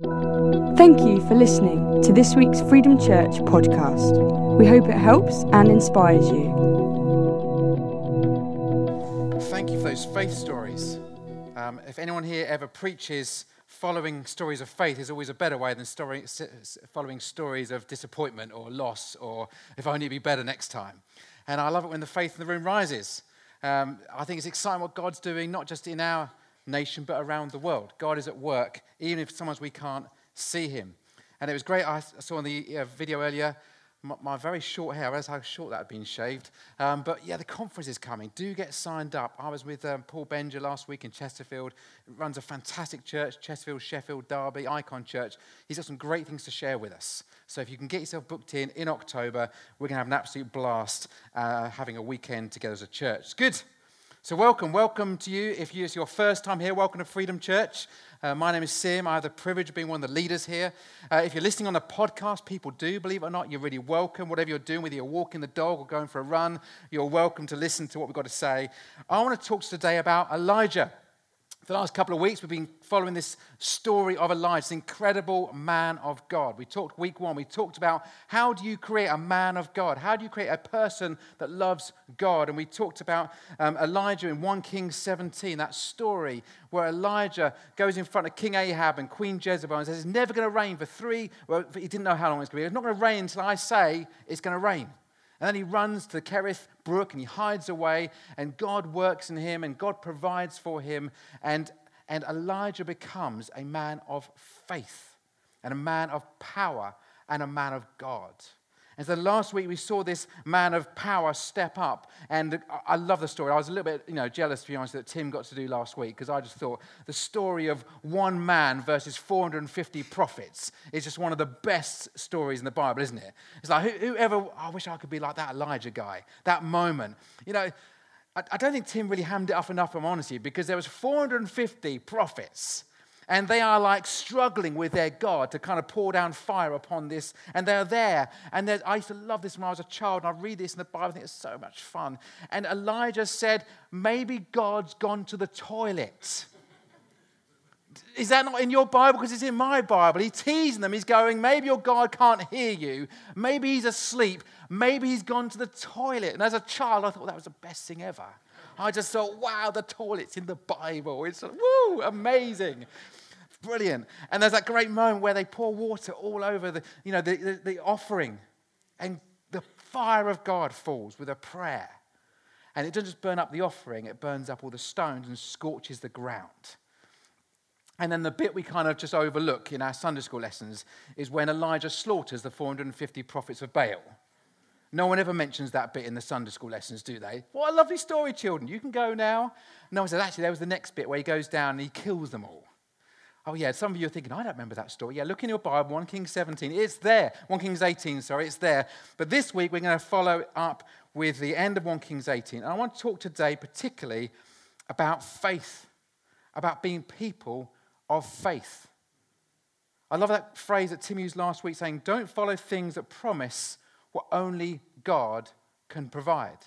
Thank you for listening to this week's Freedom Church podcast. We hope it helps and inspires you. Thank you for those faith stories. Um, if anyone here ever preaches following stories of faith, is always a better way than story, following stories of disappointment or loss or if only it'd be better next time. And I love it when the faith in the room rises. Um, I think it's exciting what God's doing, not just in our nation, but around the world. God is at work, even if sometimes we can't see him. And it was great. I saw in the uh, video earlier my, my, very short hair. I realized how short that had been shaved. Um, but yeah, the conference is coming. Do get signed up. I was with um, Paul Benger last week in Chesterfield. He runs a fantastic church, Chesterfield, Sheffield, Derby, Icon Church. He's got some great things to share with us. So if you can get yourself booked in in October, we're going to have an absolute blast uh, having a weekend together as a church. Good. So, welcome, welcome to you. If it's your first time here, welcome to Freedom Church. Uh, my name is Sim. I have the privilege of being one of the leaders here. Uh, if you're listening on the podcast, people do, believe it or not, you're really welcome. Whatever you're doing, whether you're walking the dog or going for a run, you're welcome to listen to what we've got to say. I want to talk today about Elijah. For the last couple of weeks, we've been following this story of Elijah, this incredible man of God. We talked week one, we talked about how do you create a man of God? How do you create a person that loves God? And we talked about um, Elijah in 1 Kings 17, that story where Elijah goes in front of King Ahab and Queen Jezebel and says, It's never going to rain for three, well, he didn't know how long it's going to be. It's not going to rain until I say it's going to rain. And then he runs to the Kerith brook and he hides away, and God works in him and God provides for him. And, and Elijah becomes a man of faith and a man of power and a man of God. And so last week we saw this man of power step up. And I love the story. I was a little bit you know, jealous, to be honest, that Tim got to do last week because I just thought the story of one man versus 450 prophets is just one of the best stories in the Bible, isn't it? It's like, whoever, oh, I wish I could be like that Elijah guy, that moment. You know, I don't think Tim really hammed it up enough, I'm honest with you, because there was 450 prophets and they are like struggling with their God to kind of pour down fire upon this. And they're there. And I used to love this when I was a child. And I read this in the Bible. I think it's so much fun. And Elijah said, Maybe God's gone to the toilet. Is that not in your Bible? Because it's in my Bible. He's teasing them. He's going, Maybe your God can't hear you. Maybe he's asleep. Maybe he's gone to the toilet. And as a child, I thought that was the best thing ever. I just thought, wow, the toilet's in the Bible. It's woo, amazing. Brilliant. And there's that great moment where they pour water all over the, you know, the, the, the offering. And the fire of God falls with a prayer. And it doesn't just burn up the offering, it burns up all the stones and scorches the ground. And then the bit we kind of just overlook in our Sunday school lessons is when Elijah slaughters the 450 prophets of Baal. No one ever mentions that bit in the Sunday school lessons, do they? What a lovely story, children. You can go now. No one says, actually, there was the next bit where he goes down and he kills them all. Oh, yeah, some of you are thinking, I don't remember that story. Yeah, look in your Bible, 1 Kings 17. It's there. 1 Kings 18, sorry, it's there. But this week we're going to follow up with the end of 1 Kings 18. And I want to talk today particularly about faith, about being people of faith. I love that phrase that Tim used last week saying, don't follow things that promise what only God can provide.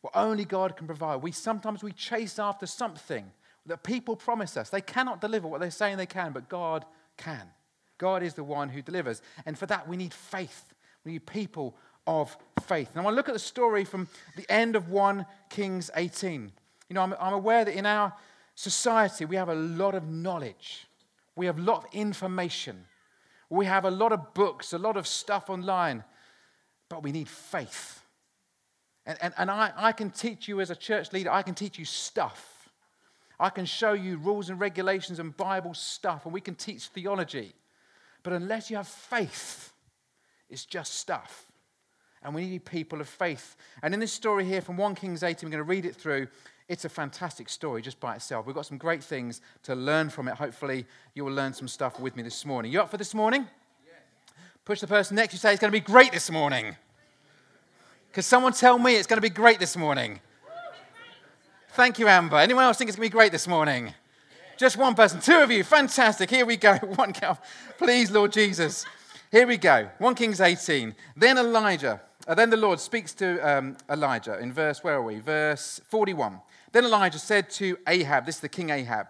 What only God can provide. We sometimes we chase after something that people promise us. They cannot deliver what they're saying they can, but God can. God is the one who delivers. And for that, we need faith. We need people of faith. And I want to look at the story from the end of 1 Kings 18. You know, I'm, I'm aware that in our society, we have a lot of knowledge, we have a lot of information, we have a lot of books, a lot of stuff online, but we need faith. And, and, and I, I can teach you as a church leader, I can teach you stuff. I can show you rules and regulations and Bible stuff, and we can teach theology. But unless you have faith, it's just stuff. And we need people of faith. And in this story here from 1 Kings 18, we're going to read it through. It's a fantastic story just by itself. We've got some great things to learn from it. Hopefully, you will learn some stuff with me this morning. You up for this morning? Yes. Push the person next to you, say, It's going to be great this morning. Because someone tell me it's going to be great this morning. Thank you, Amber. Anyone else think it's going to be great this morning? Just one person. Two of you. Fantastic. Here we go. One cow. Please, Lord Jesus. Here we go. 1 Kings 18. Then Elijah, uh, then the Lord speaks to um, Elijah in verse, where are we? Verse 41. Then Elijah said to Ahab, this is the king Ahab.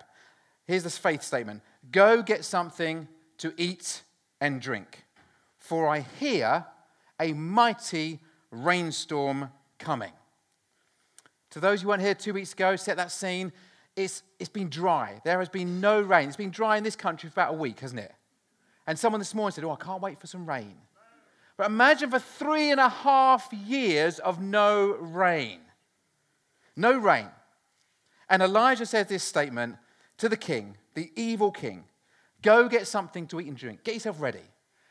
Here's this faith statement Go get something to eat and drink, for I hear a mighty rainstorm coming. To those who weren't here two weeks ago, set that scene. It's, it's been dry. There has been no rain. It's been dry in this country for about a week, hasn't it? And someone this morning said, Oh, I can't wait for some rain. But imagine for three and a half years of no rain. No rain. And Elijah says this statement to the king, the evil king Go get something to eat and drink. Get yourself ready,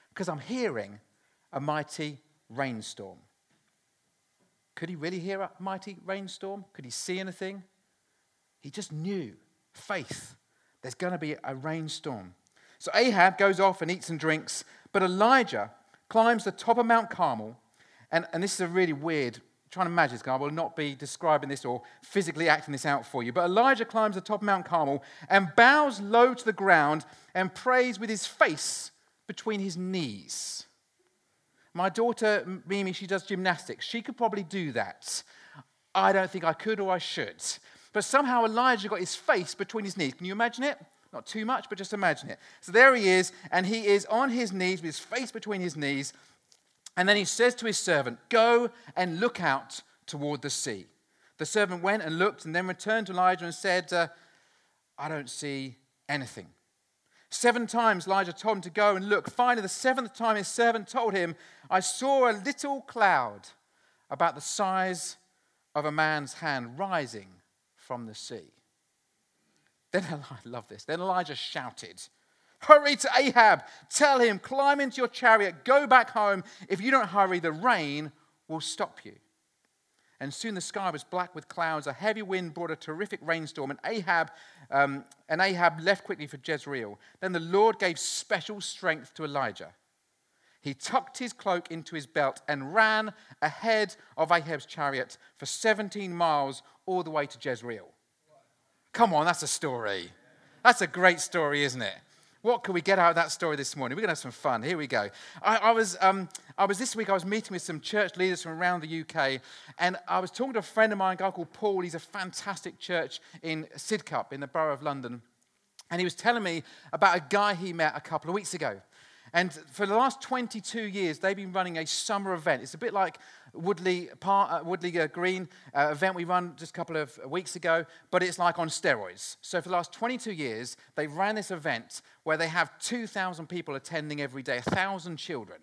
because I'm hearing a mighty rainstorm. Could he really hear a mighty rainstorm? Could he see anything? He just knew faith. There's going to be a rainstorm. So Ahab goes off and eats and drinks, but Elijah climbs the top of Mount Carmel. And, and this is a really weird, trying to imagine this, I will not be describing this or physically acting this out for you. But Elijah climbs the top of Mount Carmel and bows low to the ground and prays with his face between his knees. My daughter, Mimi, she does gymnastics. She could probably do that. I don't think I could or I should. But somehow Elijah got his face between his knees. Can you imagine it? Not too much, but just imagine it. So there he is, and he is on his knees with his face between his knees. And then he says to his servant, Go and look out toward the sea. The servant went and looked and then returned to Elijah and said, uh, I don't see anything. Seven times Elijah told him to go and look. Finally, the seventh time his servant told him, I saw a little cloud about the size of a man's hand rising from the sea. Then I love this. Then Elijah shouted, Hurry to Ahab, tell him, climb into your chariot, go back home. If you don't hurry, the rain will stop you. And soon the sky was black with clouds. A heavy wind brought a terrific rainstorm, and Ahab, um, and Ahab left quickly for Jezreel. Then the Lord gave special strength to Elijah. He tucked his cloak into his belt and ran ahead of Ahab's chariot for 17 miles all the way to Jezreel. Come on, that's a story. That's a great story, isn't it? What can we get out of that story this morning? We're going to have some fun. Here we go. I, I was, um, I was this week, I was meeting with some church leaders from around the UK, and I was talking to a friend of mine, a guy called Paul. He's a fantastic church in Sidcup in the borough of London. And he was telling me about a guy he met a couple of weeks ago. And for the last 22 years, they've been running a summer event. It's a bit like Woodley, Park, uh, Woodley uh, Green uh, event we run just a couple of weeks ago, but it's like on steroids. So for the last 22 years, they ran this event where they have 2,000 people attending every day, 1,000 children.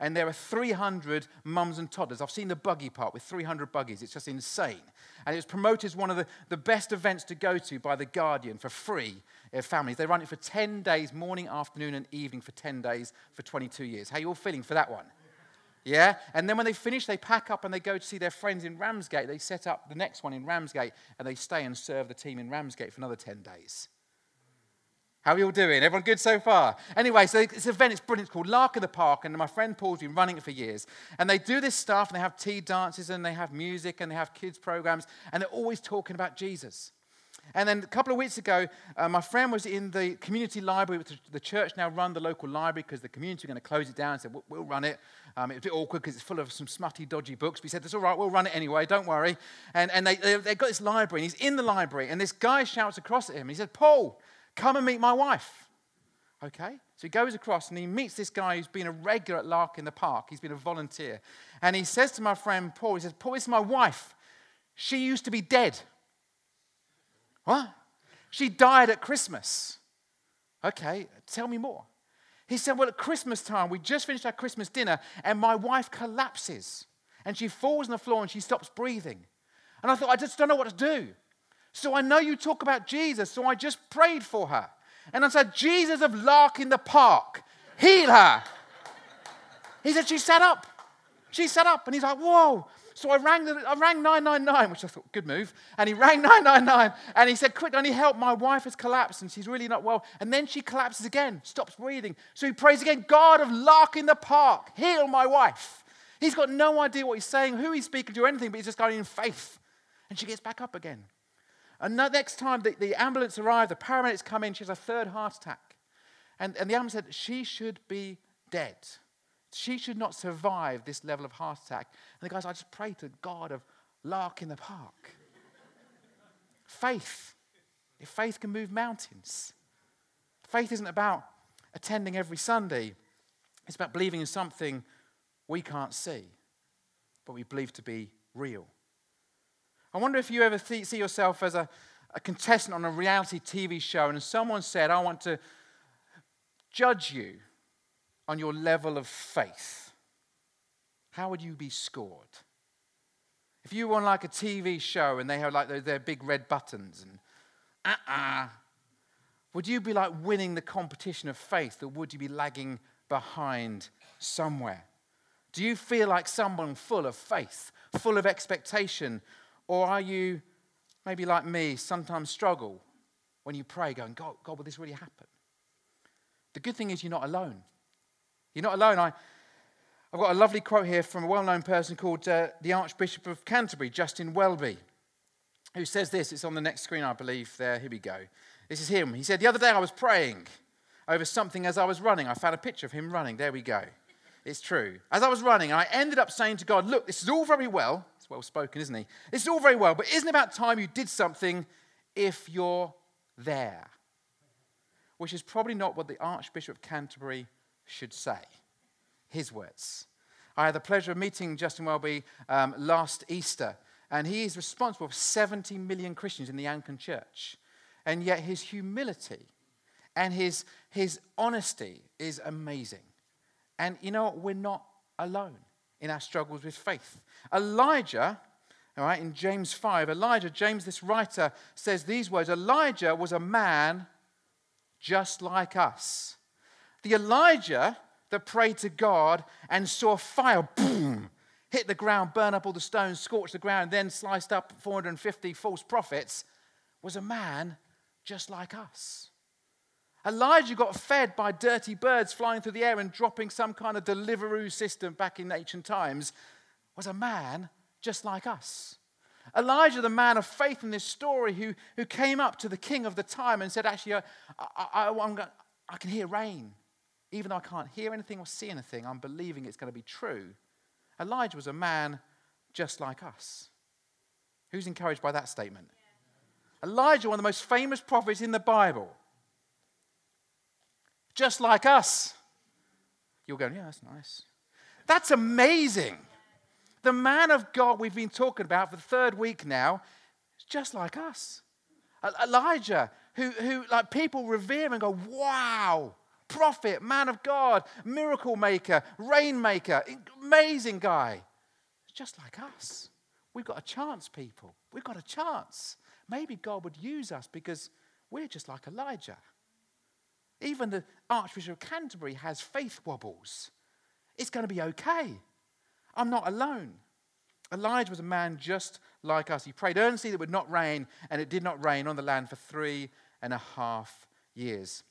And there are 300 mums and toddlers. I've seen the buggy part with 300 buggies. It's just insane. And it was promoted as one of the, the best events to go to by The Guardian for free uh, families. They run it for 10 days, morning, afternoon, and evening for 10 days for 22 years. How are you all feeling for that one? Yeah? And then when they finish, they pack up and they go to see their friends in Ramsgate. They set up the next one in Ramsgate and they stay and serve the team in Ramsgate for another 10 days. How are you all doing? Everyone good so far? Anyway, so this event is brilliant. It's called Lark in the Park, and my friend Paul's been running it for years. And they do this stuff, and they have tea dances, and they have music, and they have kids' programs, and they're always talking about Jesus. And then a couple of weeks ago, uh, my friend was in the community library. The church now run the local library because the community are going to close it down and said, we'll, we'll run it. Um, it was a bit awkward because it's full of some smutty, dodgy books. But he said, that's all right, we'll run it anyway, don't worry. And, and they, they, they've got this library, and he's in the library, and this guy shouts across at him. He said, Paul, come and meet my wife. Okay? So he goes across and he meets this guy who's been a regular at Lark in the Park. He's been a volunteer. And he says to my friend Paul, he says, Paul, this is my wife. She used to be dead. What? She died at Christmas. Okay, tell me more. He said, Well, at Christmas time, we just finished our Christmas dinner, and my wife collapses. And she falls on the floor and she stops breathing. And I thought, I just don't know what to do. So I know you talk about Jesus, so I just prayed for her. And I said, Jesus of Lark in the Park, heal her. He said, She sat up. She sat up. And he's like, Whoa. So I rang, the, I rang 999, which I thought, good move. And he rang 999 and he said, quick, I need help. My wife has collapsed and she's really not well. And then she collapses again, stops breathing. So he prays again, God of Lark in the Park, heal my wife. He's got no idea what he's saying, who he's speaking to, or anything, but he's just going in faith. And she gets back up again. And the next time the, the ambulance arrived, the paramedics come in, she has a third heart attack. And, and the ambulance said, she should be dead. She should not survive this level of heart attack. And the guys, I just pray to God of Lark in the Park. faith. If faith can move mountains. Faith isn't about attending every Sunday, it's about believing in something we can't see, but we believe to be real. I wonder if you ever see yourself as a, a contestant on a reality TV show and someone said, I want to judge you on your level of faith. How would you be scored? If you were on like a TV show and they have like their, big red buttons and uh uh-uh, uh, would you be like winning the competition of faith or would you be lagging behind somewhere? Do you feel like someone full of faith, full of expectation, or are you maybe like me, sometimes struggle when you pray, going, God, God, will this really happen? The good thing is you're not alone. You're not alone. I, I've got a lovely quote here from a well known person called uh, the Archbishop of Canterbury, Justin Welby, who says this. It's on the next screen, I believe. There, here we go. This is him. He said, The other day I was praying over something as I was running. I found a picture of him running. There we go. It's true. As I was running, I ended up saying to God, Look, this is all very well. It's well spoken, isn't he? This is all very well, but isn't it about time you did something if you're there? Which is probably not what the Archbishop of Canterbury should say. His words. I had the pleasure of meeting Justin Welby um, last Easter, and he is responsible for 70 million Christians in the Anglican Church. And yet his humility and his, his honesty is amazing. And you know what? We're not alone in our struggles with faith. Elijah, all right, in James 5, Elijah, James, this writer, says these words Elijah was a man just like us. The Elijah that prayed to God and saw fire, boom, hit the ground, burn up all the stones, scorch the ground, then sliced up 450 false prophets, was a man just like us. Elijah got fed by dirty birds flying through the air and dropping some kind of Deliveroo system back in ancient times, was a man just like us. Elijah, the man of faith in this story, who, who came up to the king of the time and said, Actually, I, I, I, I can hear rain. Even though I can't hear anything or see anything, I'm believing it's going to be true. Elijah was a man just like us. Who's encouraged by that statement? Elijah, one of the most famous prophets in the Bible, just like us. You're going, yeah, that's nice. That's amazing. The man of God we've been talking about for the third week now is just like us. Elijah, who, who like people revere and go, wow, prophet, man of God, miracle maker, rain maker, amazing guy. Just like us. We've got a chance, people. We've got a chance. Maybe God would use us because we're just like Elijah. Even the Archbishop of Canterbury has faith wobbles. It's going to be okay. I'm not alone. Elijah was a man just like us. He prayed earnestly that it would not rain, and it did not rain on the land for three and a half years.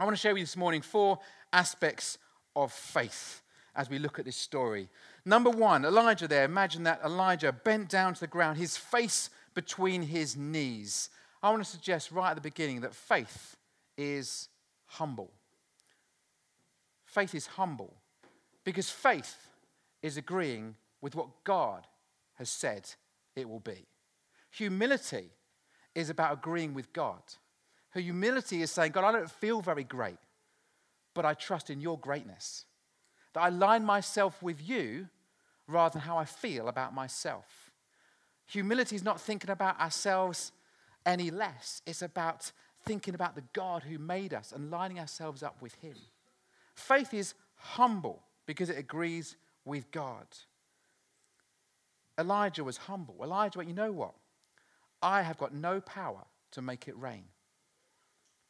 I want to share with you this morning four aspects of faith as we look at this story. Number one, Elijah there, imagine that Elijah bent down to the ground, his face between his knees. I want to suggest right at the beginning that faith is humble. Faith is humble because faith is agreeing with what God has said it will be. Humility is about agreeing with God. Her humility is saying, God, I don't feel very great, but I trust in your greatness. That I line myself with you rather than how I feel about myself. Humility is not thinking about ourselves any less, it's about thinking about the God who made us and lining ourselves up with Him. Faith is humble because it agrees with God. Elijah was humble. Elijah went, You know what? I have got no power to make it rain.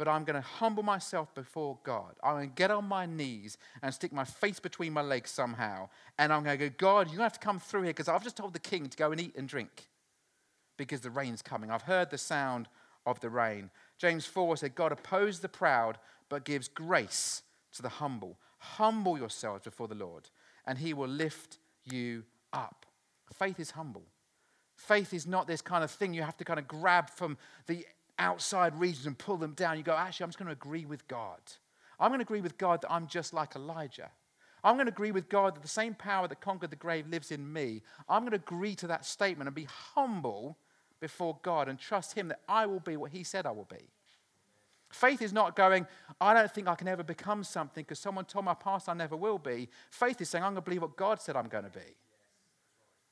But I'm going to humble myself before God. I'm going to get on my knees and stick my face between my legs somehow. And I'm going to go, God, to have to come through here because I've just told the king to go and eat and drink because the rain's coming. I've heard the sound of the rain. James 4 said, God opposes the proud, but gives grace to the humble. Humble yourselves before the Lord, and he will lift you up. Faith is humble. Faith is not this kind of thing you have to kind of grab from the outside regions and pull them down. You go, actually, I'm just going to agree with God. I'm going to agree with God that I'm just like Elijah. I'm going to agree with God that the same power that conquered the grave lives in me. I'm going to agree to that statement and be humble before God and trust Him that I will be what He said I will be. Faith is not going, I don't think I can ever become something because someone told my past I never will be. Faith is saying, I'm going to believe what God said I'm going to be.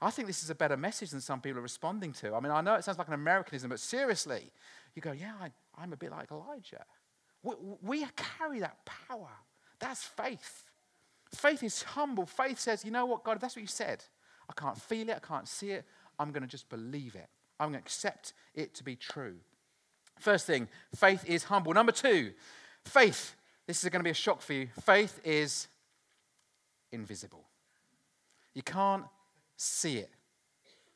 I think this is a better message than some people are responding to. I mean, I know it sounds like an Americanism, but seriously, you go, yeah, I, am a bit like Elijah. We, we carry that power. That's faith. Faith is humble. Faith says, you know what, God, if that's what you said, I can't feel it, I can't see it, I'm going to just believe it. I'm going to accept it to be true. First thing, faith is humble. Number two, faith, this is going to be a shock for you. Faith is invisible. You can't see it,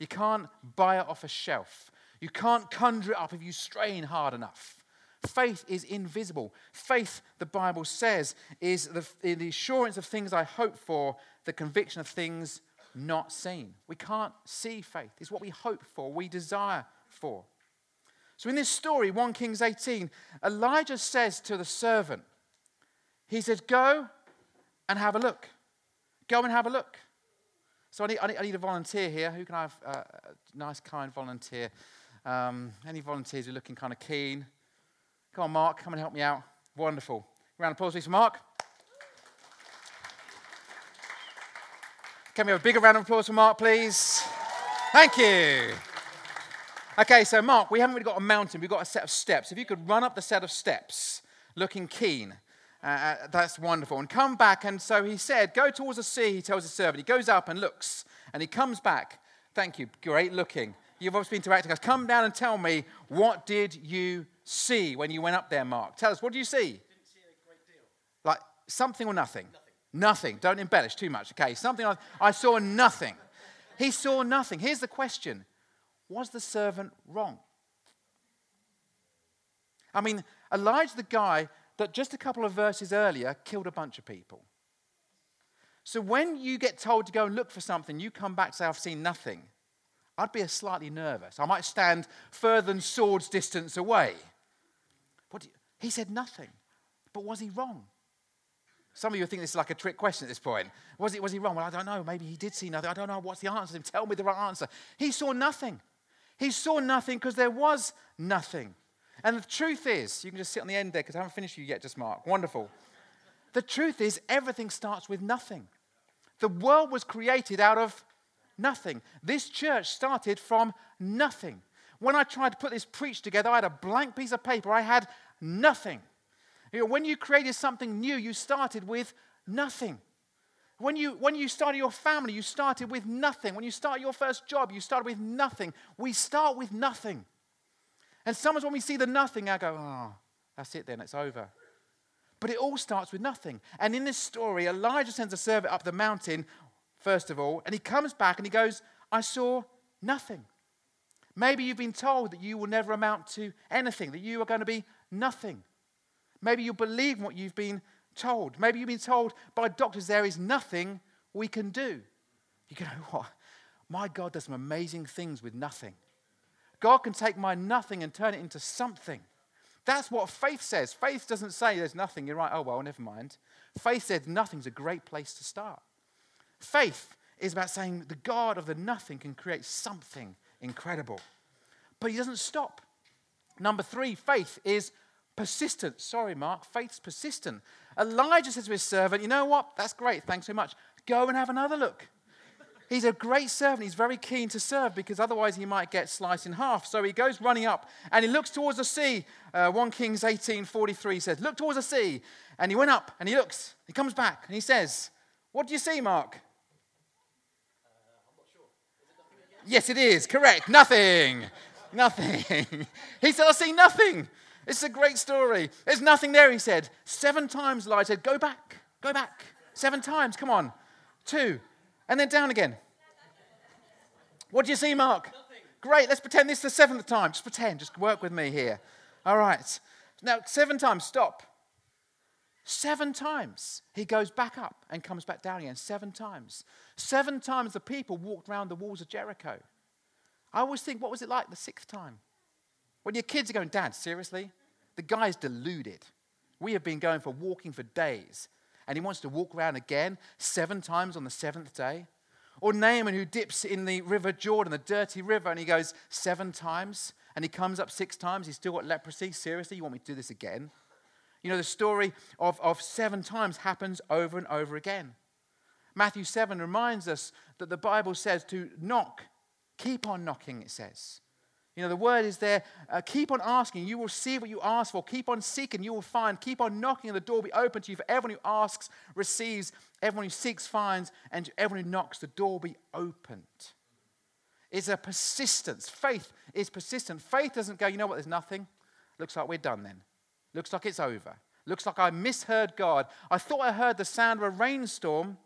you can't buy it off a shelf, you can't conjure it up if you strain hard enough. Faith is invisible. Faith, the Bible says, is the, the assurance of things I hope for, the conviction of things not seen. We can't see faith. It's what we hope for, we desire for. So in this story, 1 Kings 18, Elijah says to the servant, he says, Go and have a look. Go and have a look. So I need, I need, I need a volunteer here. Who can I have? Uh, a nice, kind volunteer. Um, any volunteers who are looking kind of keen? Come on, Mark, come and help me out. Wonderful. Round of applause, please, for Mark. Can we have a bigger round of applause for Mark, please? Thank you. Okay, so Mark, we haven't really got a mountain, we've got a set of steps. If you could run up the set of steps looking keen, uh, uh, that's wonderful. And come back, and so he said, Go towards the sea, he tells the servant. He goes up and looks, and he comes back. Thank you, great looking. You've obviously been interacting. Us come down and tell me, what did you see when you went up there, Mark? Tell us, what did you see? Didn't see a great deal. Like something or nothing? Nothing. Nothing. Don't embellish too much. Okay, something like, I saw nothing. He saw nothing. Here's the question was the servant wrong? I mean, Elijah, the guy that just a couple of verses earlier killed a bunch of people. So when you get told to go and look for something, you come back and say, I've seen nothing. I'd be slightly nervous. I might stand further than sword's distance away. What he said nothing. But was he wrong? Some of you think this is like a trick question at this point. Was, it, was he wrong? Well, I don't know. Maybe he did see nothing. I don't know. What's the answer? Tell me the right answer. He saw nothing. He saw nothing because there was nothing. And the truth is, you can just sit on the end there because I haven't finished you yet, just Mark. Wonderful. The truth is, everything starts with nothing. The world was created out of nothing. This church started from nothing. When I tried to put this preach together, I had a blank piece of paper. I had nothing. You know, when you created something new, you started with nothing. When you, when you started your family, you started with nothing. When you start your first job, you started with nothing. We start with nothing. And sometimes when we see the nothing, I go, oh, that's it then, it's over. But it all starts with nothing. And in this story, Elijah sends a servant up the mountain, first of all, and he comes back and he goes, I saw nothing. Maybe you've been told that you will never amount to anything, that you are going to be nothing. Maybe you believe what you've been told. Maybe you've been told by doctors there is nothing we can do. You go, what? My God does some amazing things with nothing. God can take my nothing and turn it into something. That's what faith says. Faith doesn't say there's nothing. You're right, oh, well, never mind. Faith says nothing's a great place to start. Faith is about saying the God of the nothing can create something incredible. But he doesn't stop. Number three, faith is persistent. Sorry, Mark, faith's persistent. Elijah says to his servant, You know what? That's great. Thanks so much. Go and have another look. He's a great servant. He's very keen to serve because otherwise he might get sliced in half. So he goes running up and he looks towards the sea. Uh, 1 Kings 18 43 says, Look towards the sea. And he went up and he looks. He comes back and he says, What do you see, Mark? Uh, sure. it yes, it is. Correct. Nothing. nothing. he said, I see nothing. It's a great story. There's nothing there, he said. Seven times Elijah said, Go back, go back. Seven times, come on. Two. And then down again. What do you see, Mark? Nothing. Great, let's pretend this is the seventh time. Just pretend, just work with me here. All right. Now, seven times, stop. Seven times he goes back up and comes back down again. Seven times. Seven times the people walked around the walls of Jericho. I always think, what was it like the sixth time? When your kids are going, Dad, seriously? The guy's deluded. We have been going for walking for days, and he wants to walk around again seven times on the seventh day. Or Naaman who dips in the River Jordan, the dirty river, and he goes seven times and he comes up six times. He's still got leprosy. Seriously, you want me to do this again? You know, the story of, of seven times happens over and over again. Matthew 7 reminds us that the Bible says to knock, keep on knocking, it says. You know, the word is there uh, keep on asking, you will see what you ask for. Keep on seeking, you will find. Keep on knocking, and the door will be open to you. For everyone who asks receives, everyone who seeks finds, and everyone who knocks, the door will be opened. It's a persistence. Faith is persistent. Faith doesn't go, you know what, there's nothing. Looks like we're done then. Looks like it's over. Looks like I misheard God. I thought I heard the sound of a rainstorm,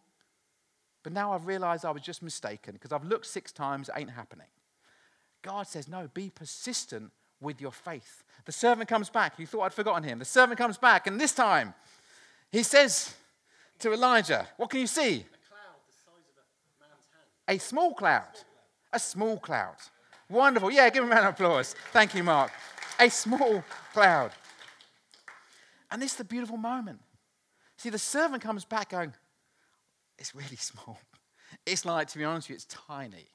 but now I've realized I was just mistaken because I've looked six times, it ain't happening. God says, no, be persistent with your faith. The servant comes back. You thought I'd forgotten him. The servant comes back, and this time he says to Elijah, What can you see? A cloud the size of a man's hand. A small cloud. A small cloud. Wonderful. Yeah, give him a round of applause. Thank you, Mark. A small cloud. And this is the beautiful moment. See, the servant comes back going, It's really small. It's like, to be honest with you, it's tiny.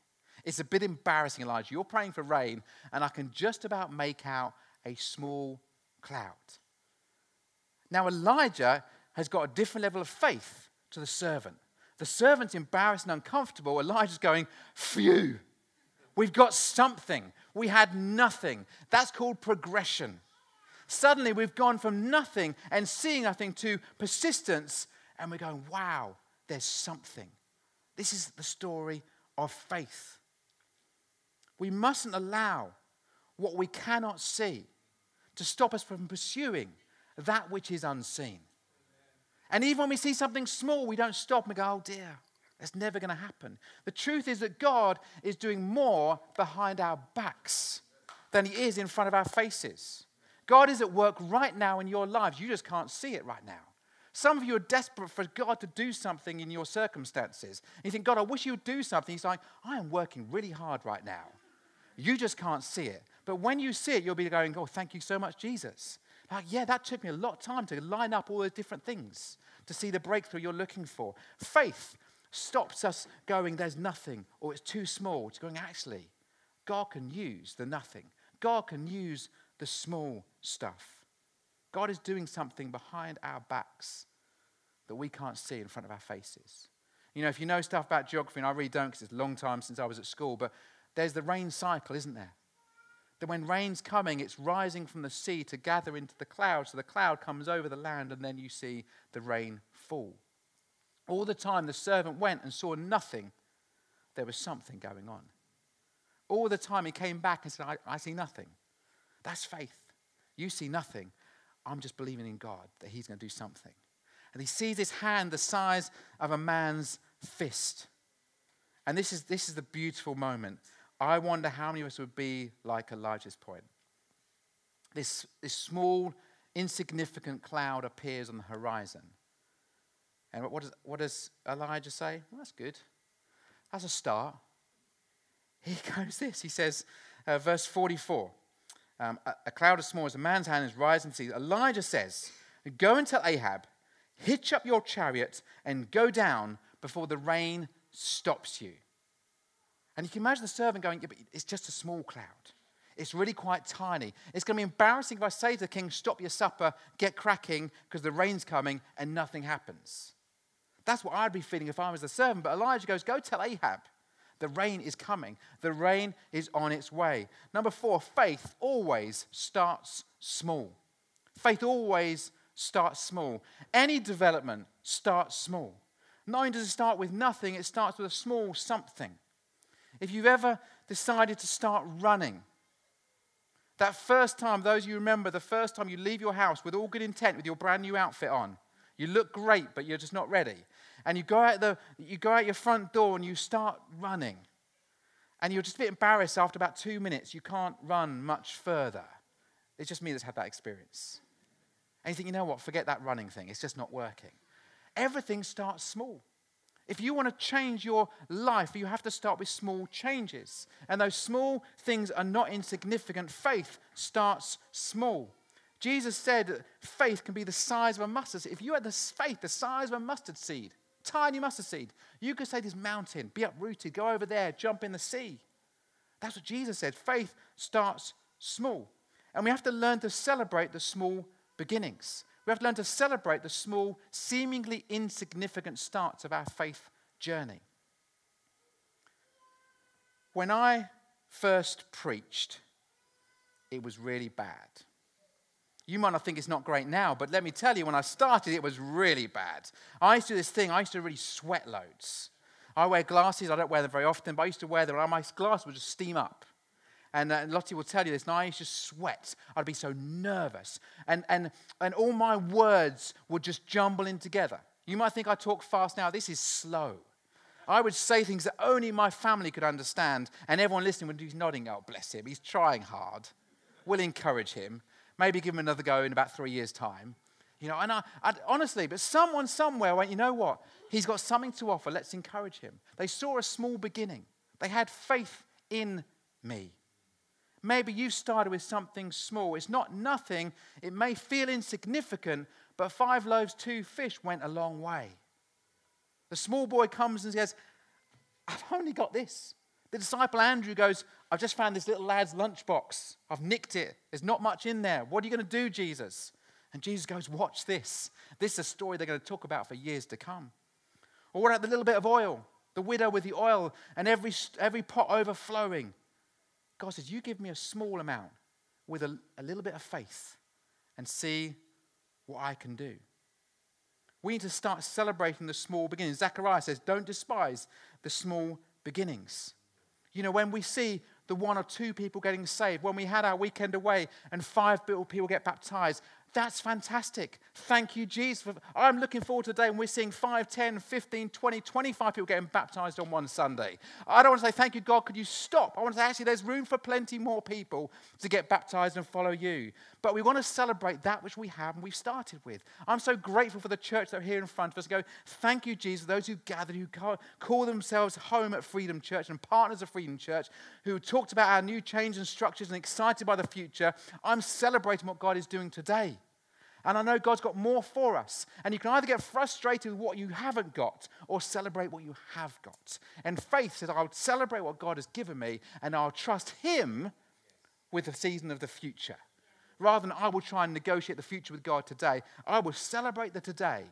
It's a bit embarrassing, Elijah. You're praying for rain, and I can just about make out a small cloud. Now, Elijah has got a different level of faith to the servant. The servant's embarrassed and uncomfortable. Elijah's going, Phew, we've got something. We had nothing. That's called progression. Suddenly, we've gone from nothing and seeing nothing to persistence, and we're going, Wow, there's something. This is the story of faith. We mustn't allow what we cannot see to stop us from pursuing that which is unseen. And even when we see something small, we don't stop and go, oh dear, that's never going to happen. The truth is that God is doing more behind our backs than He is in front of our faces. God is at work right now in your lives. You just can't see it right now. Some of you are desperate for God to do something in your circumstances. And you think, God, I wish you would do something. He's like, I am working really hard right now. You just can't see it. But when you see it, you'll be going, Oh, thank you so much, Jesus. Like, yeah, that took me a lot of time to line up all those different things to see the breakthrough you're looking for. Faith stops us going, There's nothing, or it's too small, to going, Actually, God can use the nothing. God can use the small stuff. God is doing something behind our backs that we can't see in front of our faces. You know, if you know stuff about geography, and I really don't because it's a long time since I was at school, but there's the rain cycle, isn't there? That when rain's coming, it's rising from the sea to gather into the cloud. So the cloud comes over the land, and then you see the rain fall. All the time, the servant went and saw nothing. There was something going on. All the time, he came back and said, I, I see nothing. That's faith. You see nothing. I'm just believing in God that he's going to do something. And he sees his hand the size of a man's fist. And this is, this is the beautiful moment. I wonder how many of us would be like Elijah's point. This, this small, insignificant cloud appears on the horizon. And what does, what does Elijah say? Well, that's good. That's a start. He goes this. He says, uh, verse 44 um, a, a, cloud as small as a man's hand is rising to sea. Elijah says, Go and tell Ahab, hitch up your chariot and go down before the rain stops you. And you can imagine the servant going, yeah, but it's just a small cloud. It's really quite tiny. It's going to be embarrassing if I say to the king, stop your supper, get cracking, because the rain's coming, and nothing happens. That's what I'd be feeling if I was the servant. But Elijah goes, go tell Ahab. The rain is coming. The rain is on its way. Number four, faith always starts small. Faith always starts small. Any development starts small. Not only does it start with nothing, it starts with a small something. If you've ever decided to start running, that first time, those you remember, the first time you leave your house with all good intent, with your brand new outfit on, you look great, but you're just not ready. And you go out, the, you go out your front door and you start running. And you're just a bit embarrassed after about two minutes. You can't run much further. It's just me that's had that experience. And you think, you know what, forget that running thing. It's just not working. Everything starts small. If you want to change your life, you have to start with small changes. And those small things are not insignificant. Faith starts small. Jesus said that faith can be the size of a mustard seed. If you had the faith the size of a mustard seed, tiny mustard seed. You could say this mountain, be uprooted, go over there, jump in the sea. That's what Jesus said. Faith starts small. And we have to learn to celebrate the small beginnings. We have to learn to celebrate the small, seemingly insignificant starts of our faith journey. When I first preached, it was really bad. You might not think it's not great now, but let me tell you, when I started, it was really bad. I used to do this thing, I used to really sweat loads. I wear glasses, I don't wear them very often, but I used to wear them, and my glasses would just steam up. And uh, Lottie will tell you this, and I used to sweat. I'd be so nervous. And, and, and all my words would just jumble in together. You might think I talk fast now. This is slow. I would say things that only my family could understand, and everyone listening would be nodding, oh, bless him, he's trying hard. We'll encourage him. Maybe give him another go in about three years' time. You know, and I, I, honestly, but someone somewhere went, you know what? He's got something to offer. Let's encourage him. They saw a small beginning. They had faith in me. Maybe you started with something small. It's not nothing. It may feel insignificant, but five loaves, two fish went a long way. The small boy comes and says, I've only got this. The disciple Andrew goes, I've just found this little lad's lunchbox. I've nicked it. There's not much in there. What are you going to do, Jesus? And Jesus goes, Watch this. This is a story they're going to talk about for years to come. Or what about the little bit of oil? The widow with the oil and every, every pot overflowing. God says, You give me a small amount with a, a little bit of faith and see what I can do. We need to start celebrating the small beginnings. Zechariah says, Don't despise the small beginnings. You know, when we see the one or two people getting saved, when we had our weekend away and five people get baptized, that's fantastic. Thank you, Jesus. I'm looking forward to the day when we're seeing 5, 10, 15, 20, 25 people getting baptized on one Sunday. I don't want to say, Thank you, God, could you stop? I want to say, Actually, there's room for plenty more people to get baptized and follow you. But we want to celebrate that which we have and we've started with. I'm so grateful for the church that are here in front of us. Go, Thank you, Jesus, those who gathered, who call themselves home at Freedom Church and partners of Freedom Church, who talked about our new change and structures and excited by the future. I'm celebrating what God is doing today. And I know God's got more for us. And you can either get frustrated with what you haven't got or celebrate what you have got. And faith says, I'll celebrate what God has given me and I'll trust Him with the season of the future. Rather than I will try and negotiate the future with God today, I will celebrate the today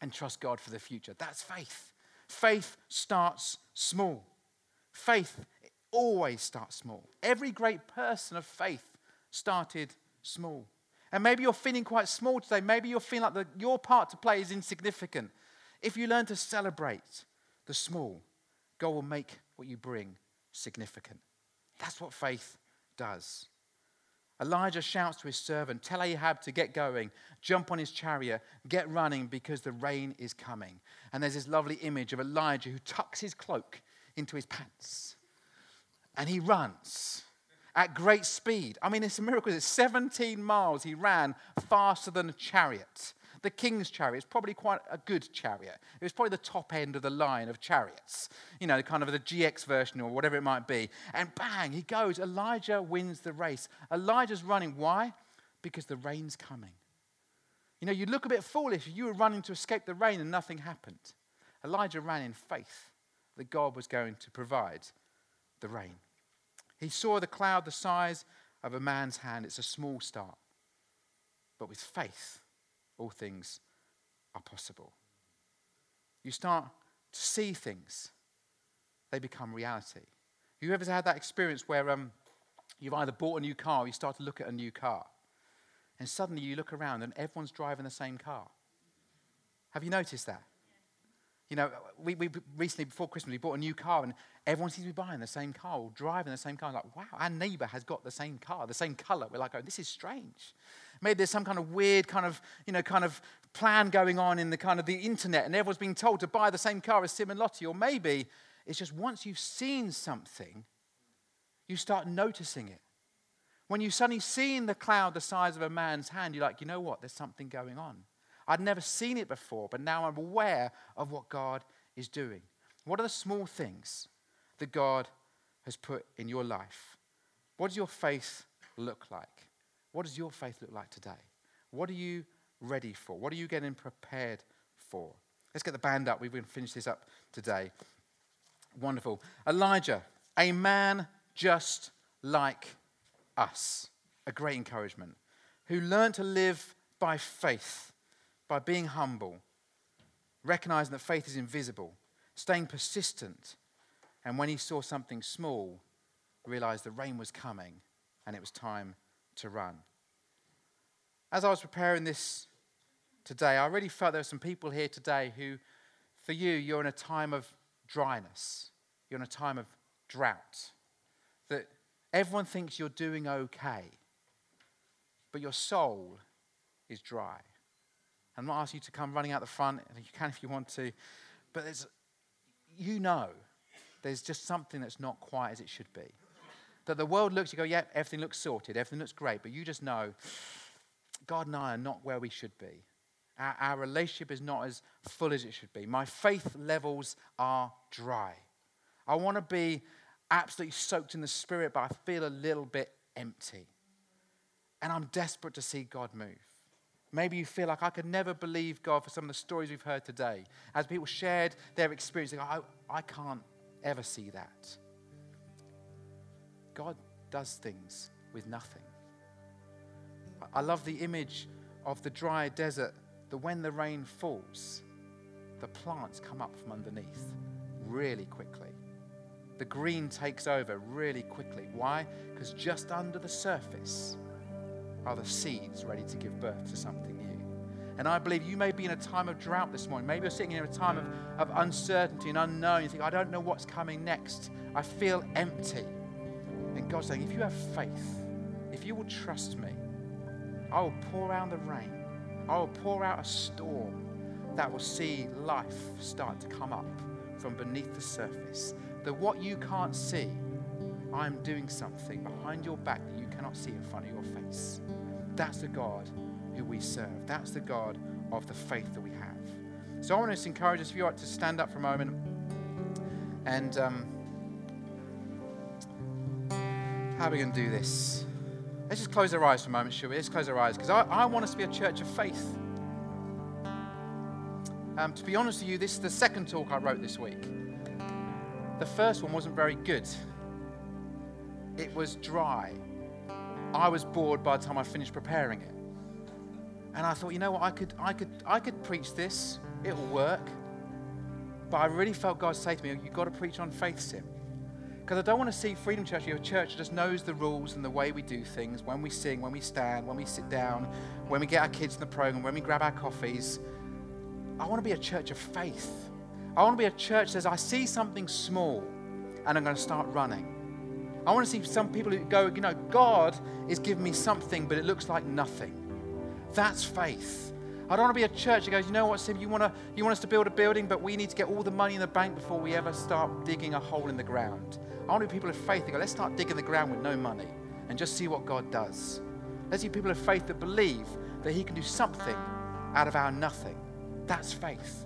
and trust God for the future. That's faith. Faith starts small. Faith always starts small. Every great person of faith started small. And maybe you're feeling quite small today. Maybe you're feeling like the, your part to play is insignificant. If you learn to celebrate the small, God will make what you bring significant. That's what faith does. Elijah shouts to his servant, Tell Ahab to get going, jump on his chariot, get running because the rain is coming. And there's this lovely image of Elijah who tucks his cloak into his pants and he runs at great speed. I mean, it's a miracle. It's 17 miles he ran faster than a chariot. The king's chariot is probably quite a good chariot. It was probably the top end of the line of chariots, you know, kind of the GX version or whatever it might be. And bang, he goes. Elijah wins the race. Elijah's running. Why? Because the rain's coming. You know, you look a bit foolish. If you were running to escape the rain and nothing happened. Elijah ran in faith that God was going to provide the rain. He saw the cloud the size of a man's hand. It's a small start. But with faith, all things are possible. You start to see things, they become reality. Ever had that experience where um, you've either bought a new car or you start to look at a new car, and suddenly you look around and everyone's driving the same car? Have you noticed that? You know, we, we recently, before Christmas, we bought a new car and everyone seems to be buying the same car or driving the same car. Like, wow, our neighbor has got the same car, the same color. We're like, oh, this is strange. Maybe there's some kind of weird kind of, you know, kind of plan going on in the kind of the internet and everyone's being told to buy the same car as Sim and Lottie. Or maybe it's just once you've seen something, you start noticing it. When you suddenly see in the cloud the size of a man's hand, you're like, you know what? There's something going on. I'd never seen it before, but now I'm aware of what God is doing. What are the small things that God has put in your life? What does your faith look like? What does your faith look like today? What are you ready for? What are you getting prepared for? Let's get the band up. We're going to finish this up today. Wonderful. Elijah, a man just like us. A great encouragement. Who learned to live by faith, by being humble, recognizing that faith is invisible, staying persistent, and when he saw something small, realized the rain was coming and it was time to run. As I was preparing this today, I really felt there were some people here today who, for you, you're in a time of dryness, you're in a time of drought, that everyone thinks you're doing okay, but your soul is dry. I'm not asking you to come running out the front, you can if you want to, but you know there's just something that's not quite as it should be. That the world looks, you go, yeah, everything looks sorted, everything looks great, but you just know God and I are not where we should be. Our, our relationship is not as full as it should be. My faith levels are dry. I want to be absolutely soaked in the Spirit, but I feel a little bit empty. And I'm desperate to see God move. Maybe you feel like I could never believe God for some of the stories we've heard today. As people shared their experience, I, I can't ever see that. God does things with nothing. I love the image of the dry desert that when the rain falls, the plants come up from underneath really quickly. The green takes over really quickly. Why? Because just under the surface are the seeds ready to give birth to something new. And I believe you may be in a time of drought this morning. Maybe you're sitting in a time of, of uncertainty and unknown. You think, I don't know what's coming next. I feel empty. And God's saying, if you have faith, if you will trust me, I will pour out the rain. I will pour out a storm that will see life start to come up from beneath the surface. That what you can't see, I'm doing something behind your back cannot see in front of your face. That's the God who we serve. That's the God of the faith that we have. So I want to encourage us, if you like, to stand up for a moment and um, how are we going to do this? Let's just close our eyes for a moment, shall we? Let's close our eyes because I, I want us to be a church of faith. Um, to be honest with you, this is the second talk I wrote this week. The first one wasn't very good, it was dry. I was bored by the time I finished preparing it. And I thought, you know what, I could, I could, I could preach this, it'll work. But I really felt God say to me, you've got to preach on faith, Sim. Because I don't want to see Freedom Church, a church that just knows the rules and the way we do things when we sing, when we stand, when we sit down, when we get our kids in the program, when we grab our coffees. I want to be a church of faith. I want to be a church that says, I see something small and I'm going to start running. I want to see some people who go, you know, God is giving me something, but it looks like nothing. That's faith. I don't want to be a church that goes, you know what, Sim, you want, to, you want us to build a building, but we need to get all the money in the bank before we ever start digging a hole in the ground. I want to be people of faith that go, let's start digging the ground with no money and just see what God does. Let's see people of faith that believe that He can do something out of our nothing. That's faith.